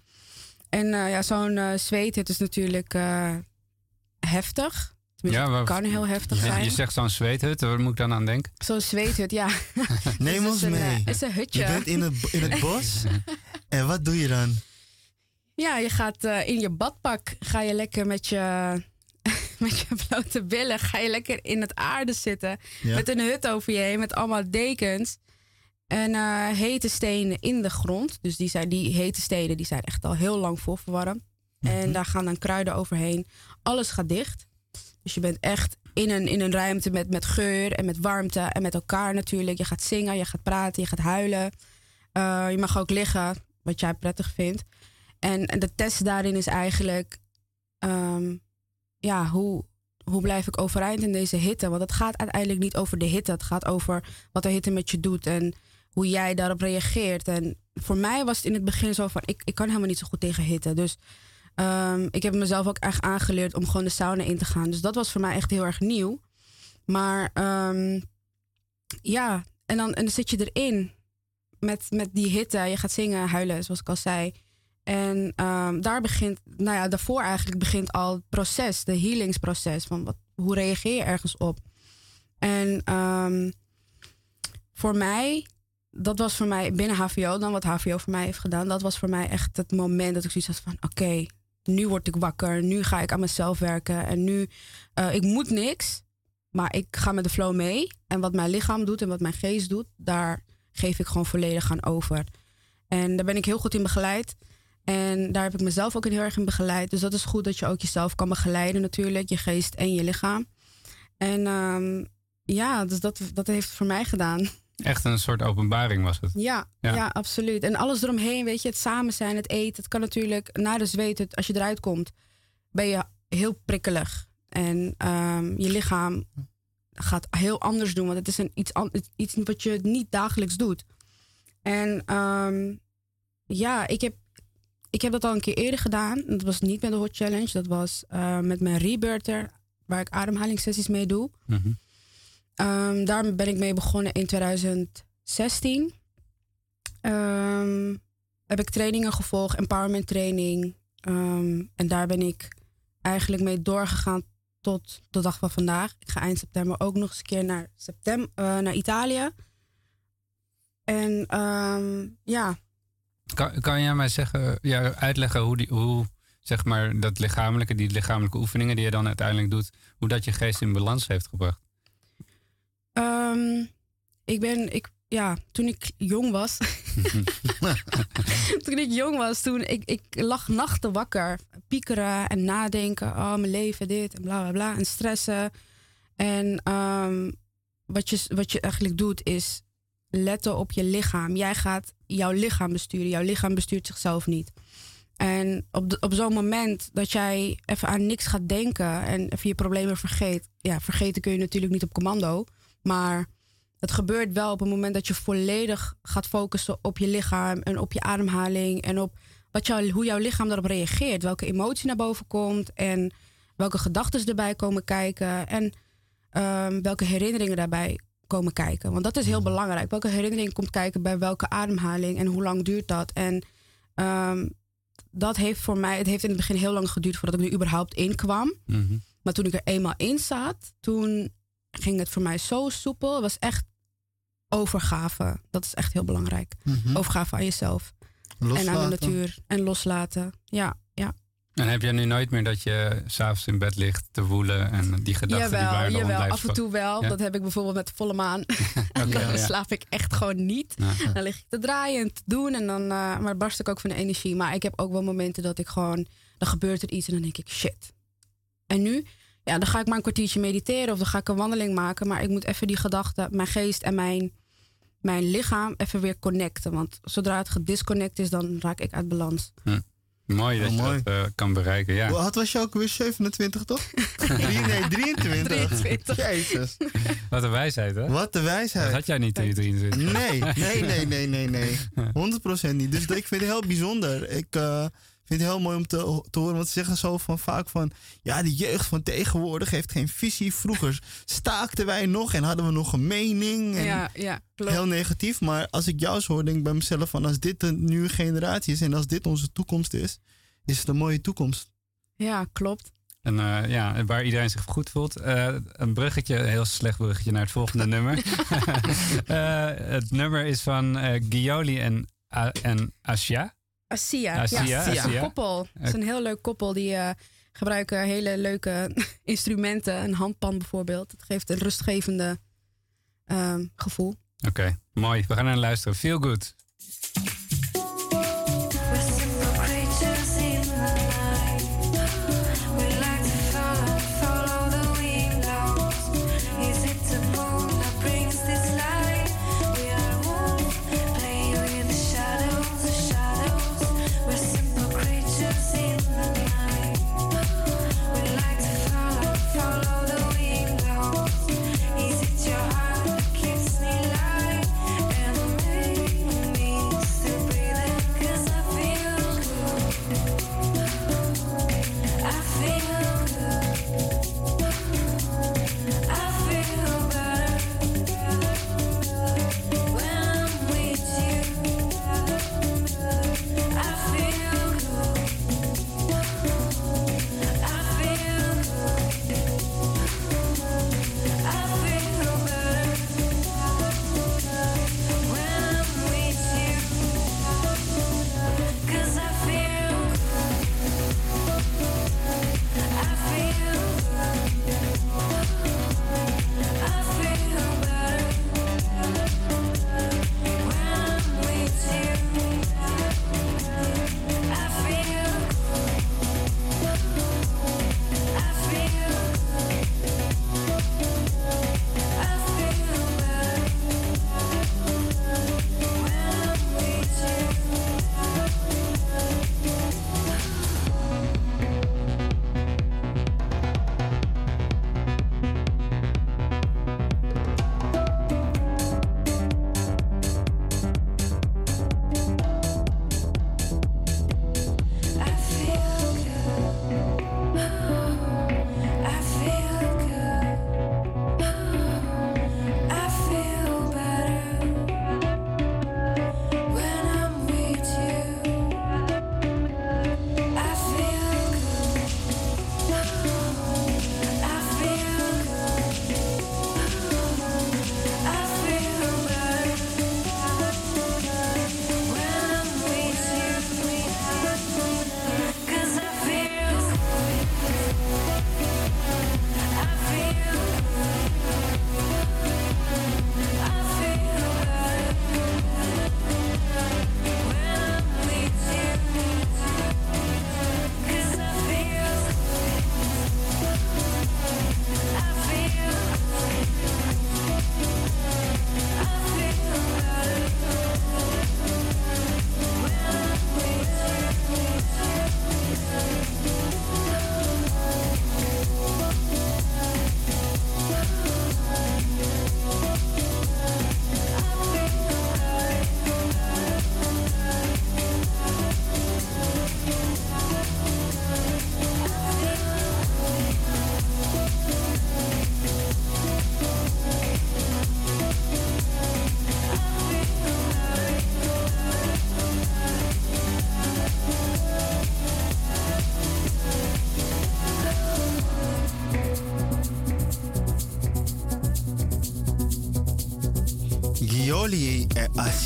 En eh, ja, zo'n eh zweethut is natuurlijk eh, heftig. Tenminste, Ja, het kan heel heftig Je, zijn. je zegt zo'n zweethut, waar moet ik dan aan denken? Zo'n zweethut, ja. Neem Het ons is mee. Het is een hutje. Je bent in het, in het bos. en wat doe je dan? Ja, je gaat eh, in je badpak, ga je lekker met je, met je blote billen, ga je lekker in het aarde zitten. Ja. Met een hut over je heen, met allemaal dekens. En eh, hete stenen in de grond. Dus die, zijn, die hete stenen die zijn echt al heel lang voorverwarmd. En daar gaan dan kruiden overheen. Alles gaat dicht. Dus je bent echt in een, in een ruimte met, met geur en met warmte en met elkaar natuurlijk. Je gaat zingen, je gaat praten, je gaat huilen. Eh, je mag ook liggen, wat jij prettig vindt. En, de test daarin is eigenlijk... ehm, ja, hoe, hoe blijf ik overeind in deze hitte? Want het gaat uiteindelijk niet over de hitte. Het gaat over wat de hitte met je doet en hoe jij daarop reageert. En voor mij was het in het begin zo van... ik, ik kan helemaal niet zo goed tegen hitte. Dus ehm, ik heb mezelf ook echt aangeleerd om gewoon de sauna in te gaan. Dus dat was voor mij echt heel erg nieuw. Maar ehm, ja, en dan, en dan zit je erin met, met die hitte. Je gaat zingen, huilen, zoals ik al zei. En ehm, daar begint, nou ja, daarvoor eigenlijk begint al het proces, de healingsproces. Van wat, hoe reageer je ergens op? En ehm, voor mij, dat was voor mij binnen HVO, dan wat HVO voor mij heeft gedaan, dat was voor mij echt het moment dat ik zoiets had van: oké, nu word ik wakker, nu ga ik aan mezelf werken en nu, eh, ik moet niks, maar ik ga met de flow mee. En wat mijn lichaam doet en wat mijn geest doet, daar geef ik gewoon volledig aan over. En daar ben ik heel goed in begeleid. En daar heb ik mezelf ook heel erg in begeleid. Dus dat is goed dat je ook jezelf kan begeleiden natuurlijk. Je geest en je lichaam. En ehm, ja, dus dat, dat heeft het voor mij gedaan. Echt een soort openbaring was het. Ja, Ja. ja. absoluut. En alles eromheen, weet je, het samen zijn, het eten. Het kan natuurlijk na de zweet, het- als je eruit komt, ben je heel prikkelig. En ehm, je lichaam gaat heel anders doen, want het is een, iets, iets wat je niet dagelijks doet. En ehm, ja, ik heb, ik heb dat al een keer eerder gedaan. Dat was niet met de Hot Challenge, dat was eh, met mijn rebirther, waar ik ademhalingssessies mee doe. Ehm, daar ben ik mee begonnen in 2016. Ehm, heb ik trainingen gevolgd, empowerment training. Ehm, en daar ben ik eigenlijk mee doorgegaan tot de dag van vandaag. Ik ga eind september ook nog eens een keer naar, september, naar Italië. En ja, Kan, kan jij mij zeggen, ja, uitleggen hoe, die, hoe zeg maar, dat lichamelijke, die lichamelijke oefeningen die je dan uiteindelijk doet, hoe dat je geest in balans heeft gebracht? Ehm, ik ben, ik, ja, toen ik jong was. toen ik jong was, toen ik, ik lag nachten wakker. Piekeren en nadenken. Oh, mijn leven, dit en bla bla bla. En stressen. En ehm, wat, je, wat je eigenlijk doet is letten op je lichaam. Jij gaat jouw lichaam besturen. Jouw lichaam bestuurt zichzelf niet. En op, op zo'n moment dat jij even aan niks gaat denken en even je problemen vergeet. Ja, vergeten kun je natuurlijk niet op commando. Maar het gebeurt wel op het moment dat je volledig gaat focussen op je lichaam en op je ademhaling en op wat jou, hoe jouw lichaam daarop reageert. Welke emotie naar boven komt en welke gedachten erbij komen kijken en ehm, welke herinneringen daarbij komen kijken. Want dat is heel belangrijk. Welke herinnering komt kijken bij welke ademhaling en hoe lang duurt dat? En ehm, dat heeft voor mij, het heeft in het begin heel lang geduurd voordat ik er überhaupt in kwam. Mhm. Maar toen ik er eenmaal in zat, toen ging het voor mij zo soepel. Het was echt overgave. Dat is echt heel belangrijk. Mhm. Overgave aan jezelf. En aan de Loslaten. natuur. En loslaten. Ja. En heb jij nu nooit meer dat je s'avonds in bed ligt te woelen en die gedachten die Jawel, blijven jawel. blijven Af en toe wel. Ja? Dat heb ik bijvoorbeeld met de volle maan. Dan ja. slaap ik echt gewoon niet. Ja. Dan lig ik te draaien en te doen. En dan eh, maar barst ik ook van de energie. Maar ik heb ook wel momenten dat ik gewoon... Dan gebeurt er iets en dan denk ik, shit. En nu? Ja, dan ga ik maar een kwartiertje mediteren. Of dan ga ik een wandeling maken. Maar ik moet even die gedachten, mijn geest en mijn, mijn lichaam... even weer connecten. Want zodra het gedisconnect is, dan raak ik uit balans. Hm. Mooi dat Oh, je mooi. dat eh, kan bereiken, ja. Hoe oud was je ook weer? 27, toch? Drie, nee, 23. 23. Jezus. Wat een wijsheid, hè? Wat de Dat wijsheid. had jij niet in je 23. Nee, nee, nee, nee, nee, nee. 100% niet. Dus dat- ik vind het heel bijzonder. Ik eh, vind het heel mooi om te, te horen. Want ze zeggen zo van, vaak van... Ja, de jeugd van tegenwoordig heeft geen visie. Vroeger staakten wij nog en hadden we nog een mening. En Ja, ja, klopt. heel negatief. Maar als ik jou zo hoor, denk ik bij mezelf van... Als dit de nieuwe generatie is en als dit onze toekomst is... Is het een mooie toekomst. Ja, klopt. En eh, ja, waar iedereen zich goed voelt. Eh, een bruggetje, een heel slecht bruggetje naar het volgende nummer. Eh, het nummer is van Gioli en, en Asia. Asia. Asia, ja, is een koppel. Het is een heel leuk koppel. Die eh, gebruiken hele leuke instrumenten. Een handpan bijvoorbeeld. Het geeft een rustgevende ehm, gevoel. Oké, mooi. We gaan naar luisteren. Feel good.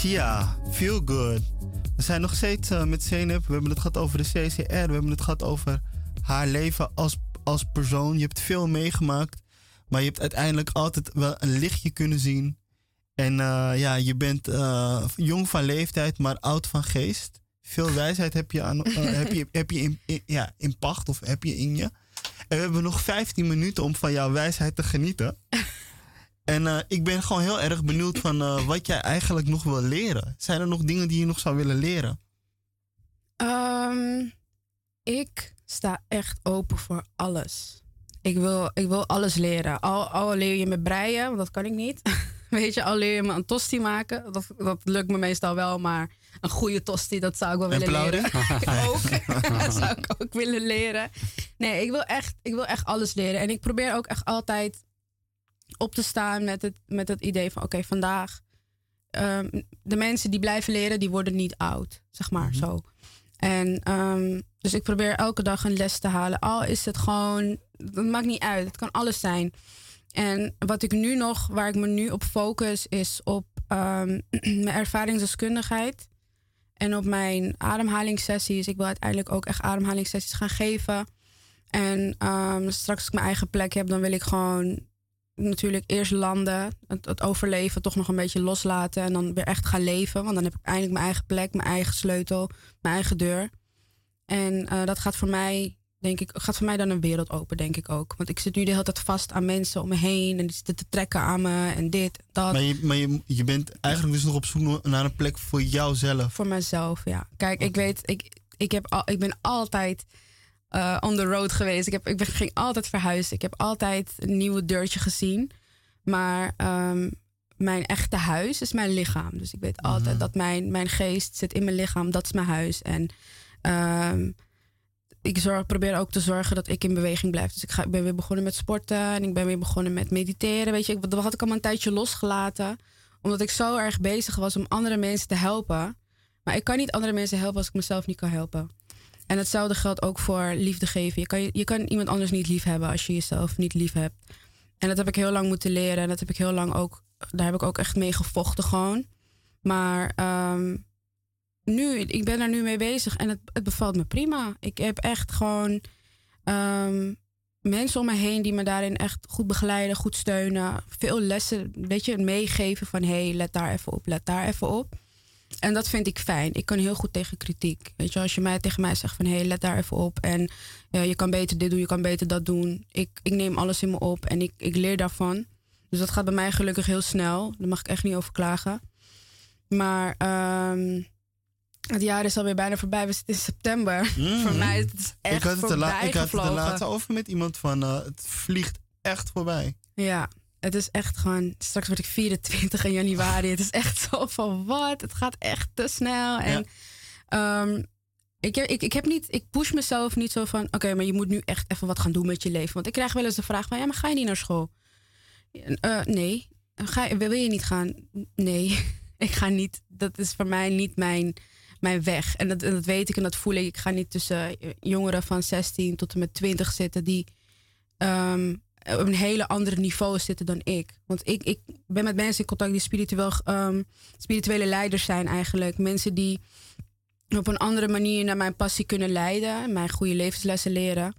Asia. Feel good. We zijn nog steeds eh, met Zeynep. We hebben het gehad over de CCR. We hebben het gehad over haar leven als, als persoon. Je hebt veel meegemaakt. Maar je hebt uiteindelijk altijd wel een lichtje kunnen zien. En eh, ja, je bent eh, jong van leeftijd, maar oud van geest. Veel wijsheid heb je, aan, heb je, heb je in- ja, in pacht of heb je in je. En we hebben nog 15 minuten om van jouw wijsheid te genieten. En eh, ik ben gewoon heel erg benieuwd van eh, wat jij eigenlijk nog wil leren. Zijn er nog dingen die je nog zou willen leren? Ehm, ik sta echt open voor alles. Ik wil, ik wil alles leren. Al, al leer je me breien, want dat kan ik niet. Weet je, al leer je me een tosti maken. Dat, dat lukt me meestal wel, maar een goede tosti, dat zou ik wel En willen leren. ook. dat zou ik ook willen leren. Nee, ik wil, echt, ik wil echt alles leren. En ik probeer ook echt altijd op te staan met het, met het idee van... oké, vandaag... ehm, de mensen die blijven leren, die worden niet oud. Zeg maar, zo. En ehm, dus ik probeer elke dag een les te halen. Al is het gewoon, het maakt niet uit. Het kan alles zijn. En wat ik nu nog, waar ik me nu op focus, is op ehm, mijn ervaringsdeskundigheid. En op mijn ademhalingssessies. Ik wil uiteindelijk ook echt ademhalingssessies gaan geven. En ehm, straks als ik mijn eigen plek heb, dan wil ik gewoon natuurlijk eerst landen. Het, het overleven toch nog een beetje loslaten. En dan weer echt gaan leven. Want dan heb ik eindelijk mijn eigen plek, mijn eigen sleutel, mijn eigen deur. En eh, dat gaat voor mij, denk ik, gaat voor mij dan een wereld open, denk ik ook. Want ik zit nu de hele tijd vast aan mensen om me heen. En die zitten te trekken aan me en dit, dat. Maar, je, maar je, je bent eigenlijk dus nog op zoek naar een plek voor jouzelf. Voor mezelf, ja. Kijk, ik weet, ik, ik, heb al, ik ben altijd eh, on the road geweest. Ik, heb, ik ging altijd verhuizen. Ik heb altijd een nieuwe deurtje gezien. Maar ehm, mijn echte huis is mijn lichaam. Dus ik weet altijd dat mijn, mijn geest zit in mijn lichaam. Dat is mijn huis. En ehm, ik zorg, probeer ook te zorgen dat ik in beweging blijf. Dus ik, ga, ik ben weer begonnen met sporten. En ik ben weer begonnen met mediteren. Weet je, ik, dat had ik allemaal een tijdje losgelaten. Omdat ik zo erg bezig was om andere mensen te helpen. Maar ik kan niet andere mensen helpen als ik mezelf niet kan helpen. En hetzelfde geldt ook voor liefde geven. Je kan, je kan iemand anders niet lief hebben als je jezelf niet lief hebt. En dat heb ik heel lang moeten leren. En dat heb ik heel lang ook. Daar heb ik ook echt mee gevochten gewoon. Maar ehm, nu, ik ben er nu mee bezig en het, het bevalt me prima. Ik heb echt gewoon ehm, mensen om me heen die me daarin echt goed begeleiden, goed steunen. Veel lessen, weet je, meegeven van hé, hey, let daar even op, let daar even op. En dat vind ik fijn. Ik kan heel goed tegen kritiek. Weet je, als je mij tegen mij zegt van hé, hey, let daar even op. En je kan beter dit doen, je kan beter dat doen. Ik, ik neem alles in me op en ik, ik leer daarvan. Dus dat gaat bij mij gelukkig heel snel. Daar mag ik echt niet over klagen. Maar ehm, het jaar is alweer bijna voorbij. We zitten in september. Voor mij is het echt ik had het, voorbij ik had het er gevlogen. laatst over met iemand van eh, het vliegt echt voorbij. Ja, het is echt gewoon. Straks word ik 24 in januari. het is echt zo van wat? Het gaat echt te snel. En ehm, ik, heb, ik, ik heb niet. Ik push mezelf niet zo van. Oké, maar je moet nu echt even wat gaan doen met je leven. Want ik krijg wel eens de vraag van. Ja, maar ga je niet naar school? Eh, nee. Ga, je- wil je niet gaan? Nee. ik ga niet. Dat is voor mij niet mijn, mijn weg. En dat, en dat weet ik en dat voel ik. Ik ga niet tussen jongeren van 16 tot en met 20 zitten die ehm, op een hele andere niveau zitten dan ik. Want ik, ik ben met mensen in contact die spiritueel, ehm, spirituele leiders zijn eigenlijk. Mensen die op een andere manier naar mijn passie kunnen leiden. Mijn goede levenslessen leren.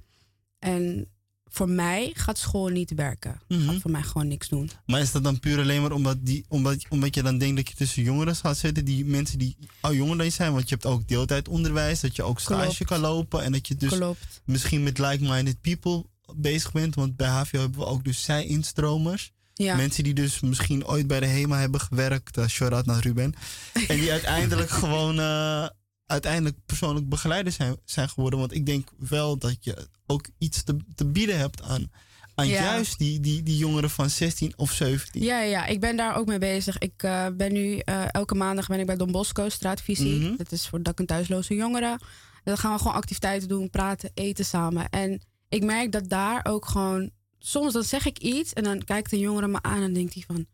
En voor mij gaat school niet werken. Gaat voor mij gewoon niks doen. Maar is dat dan puur alleen maar omdat, die, omdat, omdat je dan denkt dat je tussen jongeren gaat zitten, die mensen die al jonger dan je zijn? Want je hebt ook deeltijdonderwijs, dat je ook stage Klopt. kan lopen en dat je dus Klopt. misschien met like-minded people bezig bent. Want bij HVO hebben we ook dus zij-instromers. Ja. Mensen die dus misschien ooit bij de HEMA hebben gewerkt. Uh, shout-out naar Ruben. en die uiteindelijk gewoon eh, uiteindelijk persoonlijk begeleider zijn, zijn geworden. Want ik denk wel dat je ook iets te, te bieden hebt aan, aan Ja. juist die, die, die jongeren van 16 of 17. Ja, ja, ik ben daar ook mee bezig. Ik eh, ben nu eh, elke maandag ben ik bij Don Bosco, straatvisie. Mhm. Dat is voor dak- en thuisloze jongeren. En dan gaan we gewoon activiteiten doen, praten, eten samen. En ik merk dat daar ook gewoon... Soms dan zeg ik iets en dan kijkt een jongere me aan en denkt hij van...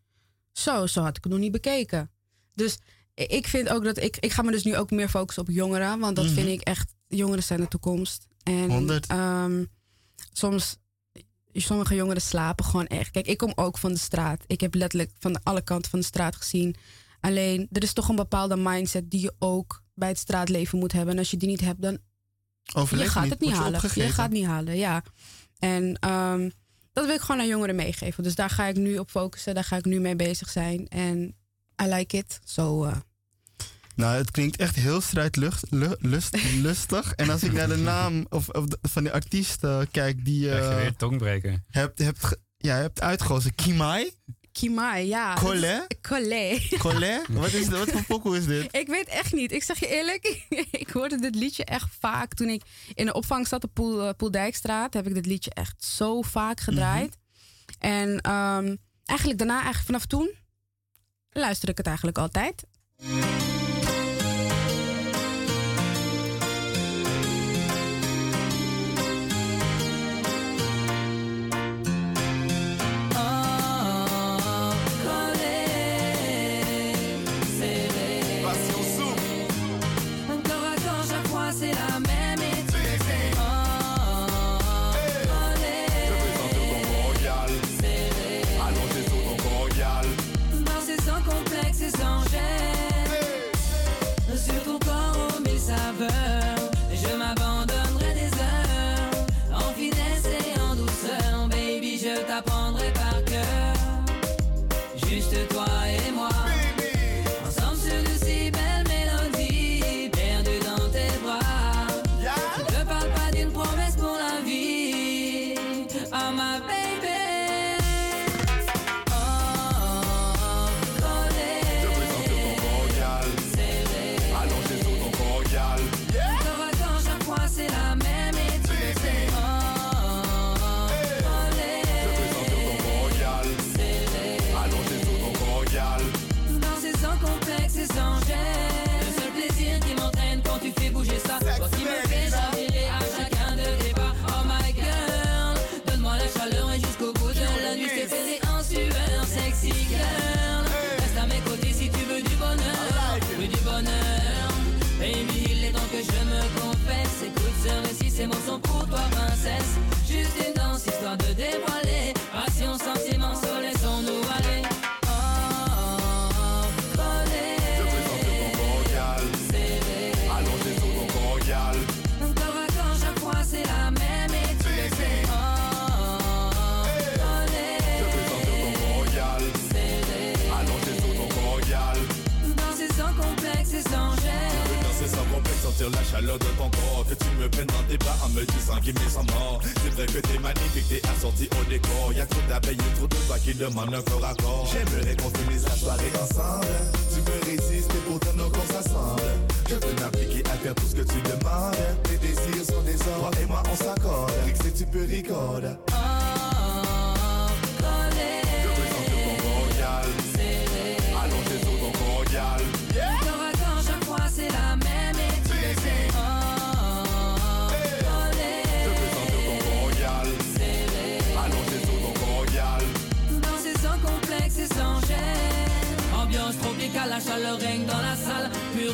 Zo, zo had ik het nog niet bekeken. Dus ik vind ook dat ik... Ik ga me dus nu ook meer focussen op jongeren. Want dat Mhm. vind ik echt... Jongeren zijn de toekomst. En 100. ehm, soms sommige jongeren slapen gewoon echt. Kijk, ik kom ook van de straat. Ik heb letterlijk van alle kanten van de straat gezien Alleen, er is toch een bepaalde mindset die je ook bij het straatleven moet hebben. En als je die niet hebt, dan Overleef je gaat niet, het niet je halen. Je gaat niet halen, ja. En ehm, dat wil ik gewoon aan jongeren meegeven. Dus daar ga ik nu op focussen. Daar ga ik nu mee bezig zijn. En I like it. Zo. eh, Nou, het klinkt echt heel strijdlustig. Lust, lustig. En als ik naar de naam of, of de- van die artiest eh, kijk die Krijg je weer tongbreken. hebt, hebt, ja, hebt uitgekozen. Kimai? Kimai, ja. Collet? Collet. Collet? Wat, is, wat voor pokoe is dit? Ik weet echt niet. Ik zeg je eerlijk, ik hoorde dit liedje echt vaak. Toen ik in de opvang zat op Poel, eh, Poeldijkstraat, heb ik dit liedje echt zo vaak gedraaid. En ehm, eigenlijk daarna, eigenlijk vanaf toen, luister ik het eigenlijk altijd. La chaleur de ton corps. Que tu me prennes dans tes bras en me disant qu'il m'est sans mort. C'est vrai que t'es magnifique, t'es assorti au décor. Y'a trop d'abeilles, trop de toi qui demandent un corps à corps. J'aimerais qu'on finisse la soirée ensemble. Tu me résistes et pourtant nos corps s'assemblent. Je peux m'appliquer à faire tout ce que tu demandes. Tes désirs sont des ordres, et moi on s'accorde. Rick, si tu peux record Serré.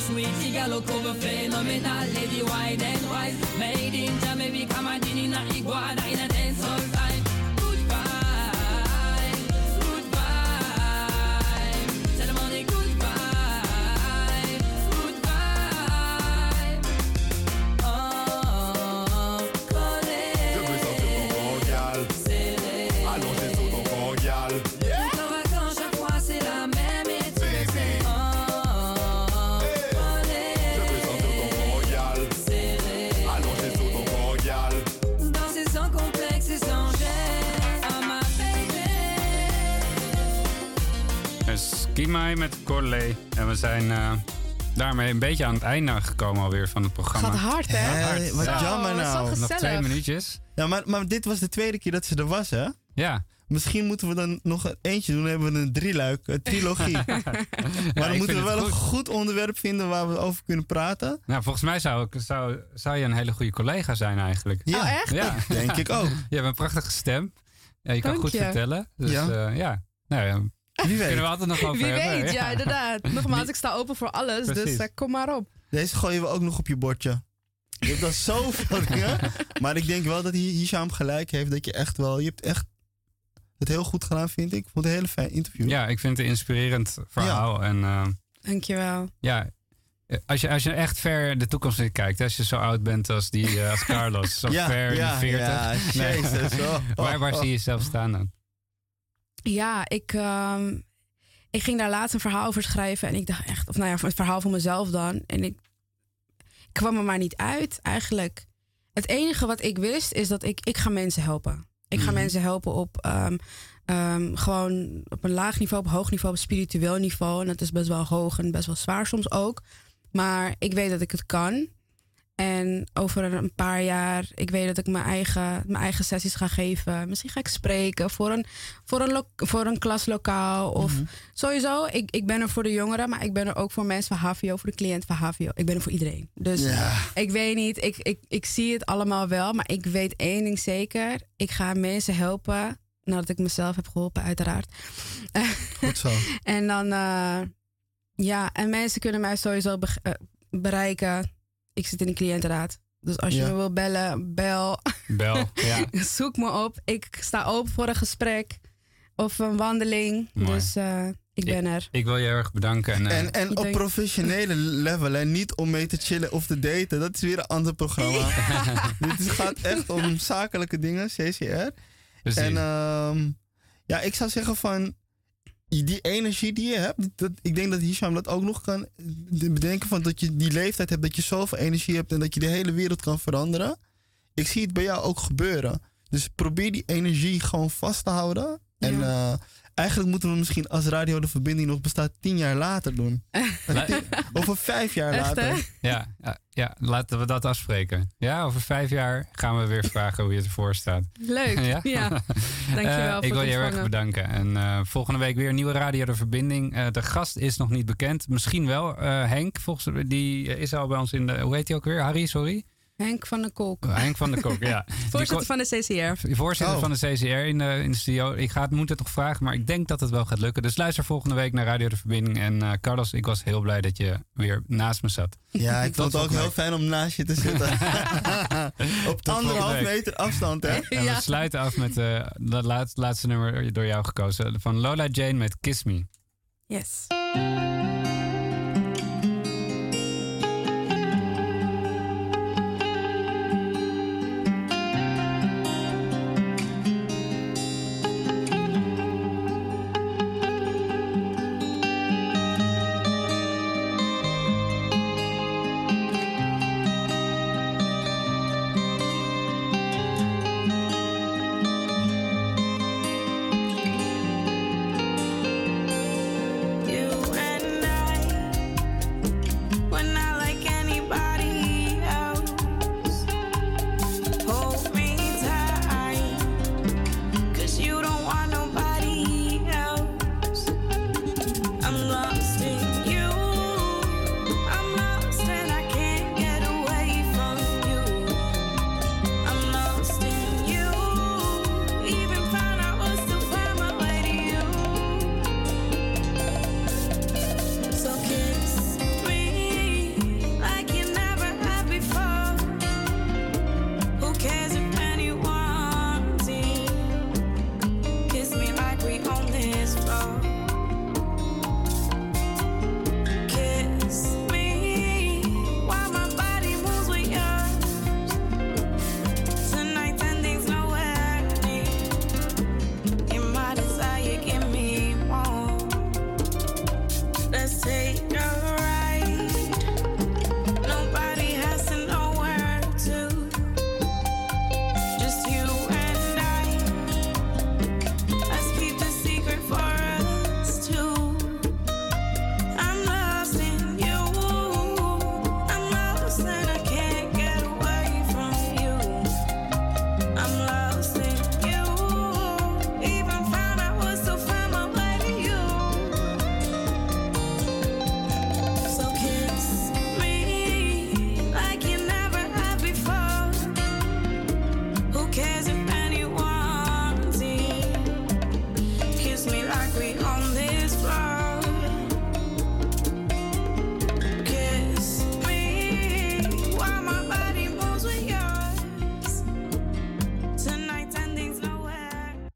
Sweet, Igalo cover phénoménal. Lady wide and wide. Made in Jamaica, Madini na iguana in a dancehall Kimai met Corley. En we zijn eh, daarmee een beetje aan het einde gekomen alweer van het programma. Gaat hard, hè? Wat Ja. jammer Oh, nou. Nog twee minuutjes. Ja, maar, maar dit was de tweede keer dat ze er was, hè? Ja. Misschien moeten we dan nog een eentje doen. Dan hebben we een drieluik, een trilogie. maar dan moeten we wel een goed. onderwerp vinden waar we over kunnen praten. Nou, volgens mij zou, ik, zou, zou je een hele goede collega zijn eigenlijk. Ja, Oh, echt? Ja. denk ik ook. Je hebt een prachtige stem. Ja, je kan goed je. vertellen. Dus Ja. ja, ja. Nou, ja. Wie kunnen we weet. altijd nog over Wie hebben. weet, ja, inderdaad. Nogmaals, ik sta open voor alles, dus eh, kom maar op. Deze gooien we ook nog op je bordje. Je hebt al zoveel dingen. Maar ik denk wel dat Hi- Hisham gelijk heeft dat je echt wel... Je hebt echt het heel goed gedaan, vind ik. Ik vond het een hele fijn interview. Ja, ik vind het een inspirerend verhaal. En eh, Dankjewel. ja, als je, als je echt ver de toekomst in kijkt, als je zo oud bent als, die, eh, als Carlos, zo Ja, ver ja, in de 40. ja, jezus, oh. waar, waar zie je jezelf staan dan? Ja, ik, ehm, ik ging daar laatst een verhaal over schrijven. En ik dacht echt, of nou ja, het verhaal voor mezelf dan. En ik, ik kwam er maar niet uit eigenlijk. Het enige wat ik wist is dat ik, ik ga mensen helpen. Ik ga Mhm. mensen helpen op ehm, ehm, gewoon op een laag niveau, op hoog niveau, op spiritueel niveau. En dat is best wel hoog en best wel zwaar soms ook. Maar ik weet dat ik het kan. En over een paar jaar, ik weet dat ik mijn eigen, mijn eigen sessies ga geven. Misschien ga ik spreken voor een, voor een, voor een klaslokaal. Of sowieso, ik, ik ben er voor de jongeren, maar ik ben er ook voor mensen van HVO, voor de cliënt van HVO. Ik ben er voor iedereen. Dus Ja. ik weet niet, ik, ik, ik zie het allemaal wel, maar ik weet één ding zeker. Ik ga mensen helpen, nadat ik mezelf heb geholpen, uiteraard. Goed zo. En dan, eh, ja, en mensen kunnen mij sowieso be- eh, bereiken. Ik zit in de cliëntenraad. Dus als je Ja. me wil bellen, bel. Bel, ja. Zoek me op. Ik sta open voor een gesprek of een wandeling. Mooi. Dus eh, ik ben er. Ik wil je heel erg bedanken. En, eh, En, en op denk- professionele level, en niet om mee te chillen of te daten. Dat is weer een ander programma. Dit is- gaat echt om zakelijke dingen, CCR. Precies. En ehm, ja, ik zou zeggen van die energie die je hebt, dat, ik denk dat Hisham dat ook nog kan bedenken van dat je die leeftijd hebt, dat je zoveel energie hebt en dat je de hele wereld kan veranderen. Ik zie het bij jou ook gebeuren. Dus probeer die energie gewoon vast te houden. En eh, eigenlijk moeten we misschien als Radio de Verbinding nog bestaat tien jaar later doen. Over vijf jaar Echt, later. Ja, ja, ja, laten we dat afspreken. Ja, over vijf jaar gaan we weer vragen hoe je ervoor staat. Leuk, ja. Dankjewel Eh, voor Ik wil het je heel erg bedanken. En eh, volgende week weer een nieuwe Radio de Verbinding. Eh, de gast is nog niet bekend. Misschien wel eh, Henk. Volgens, die is al bij ons in de... Hoe heet hij ook weer? Harry, sorry? Henk van der Kolk. Oh, Henk van der Kok, ja. Voorzitter van de CCR. Voorzitter Oh. van de CCR in de, in de studio. Ik ga het, moet het nog vragen, maar ik denk dat het wel gaat lukken. Dus luister volgende week naar Radio de Verbinding. En eh, Carlos, ik was heel blij dat je weer naast me zat. Ja, ik vond het ook heel fijn om naast je te zitten. Op anderhalf meter afstand, hè? En we sluiten af met eh dat laat- laatste nummer door jou gekozen. Van Lola Jane met Kiss Me. Yes.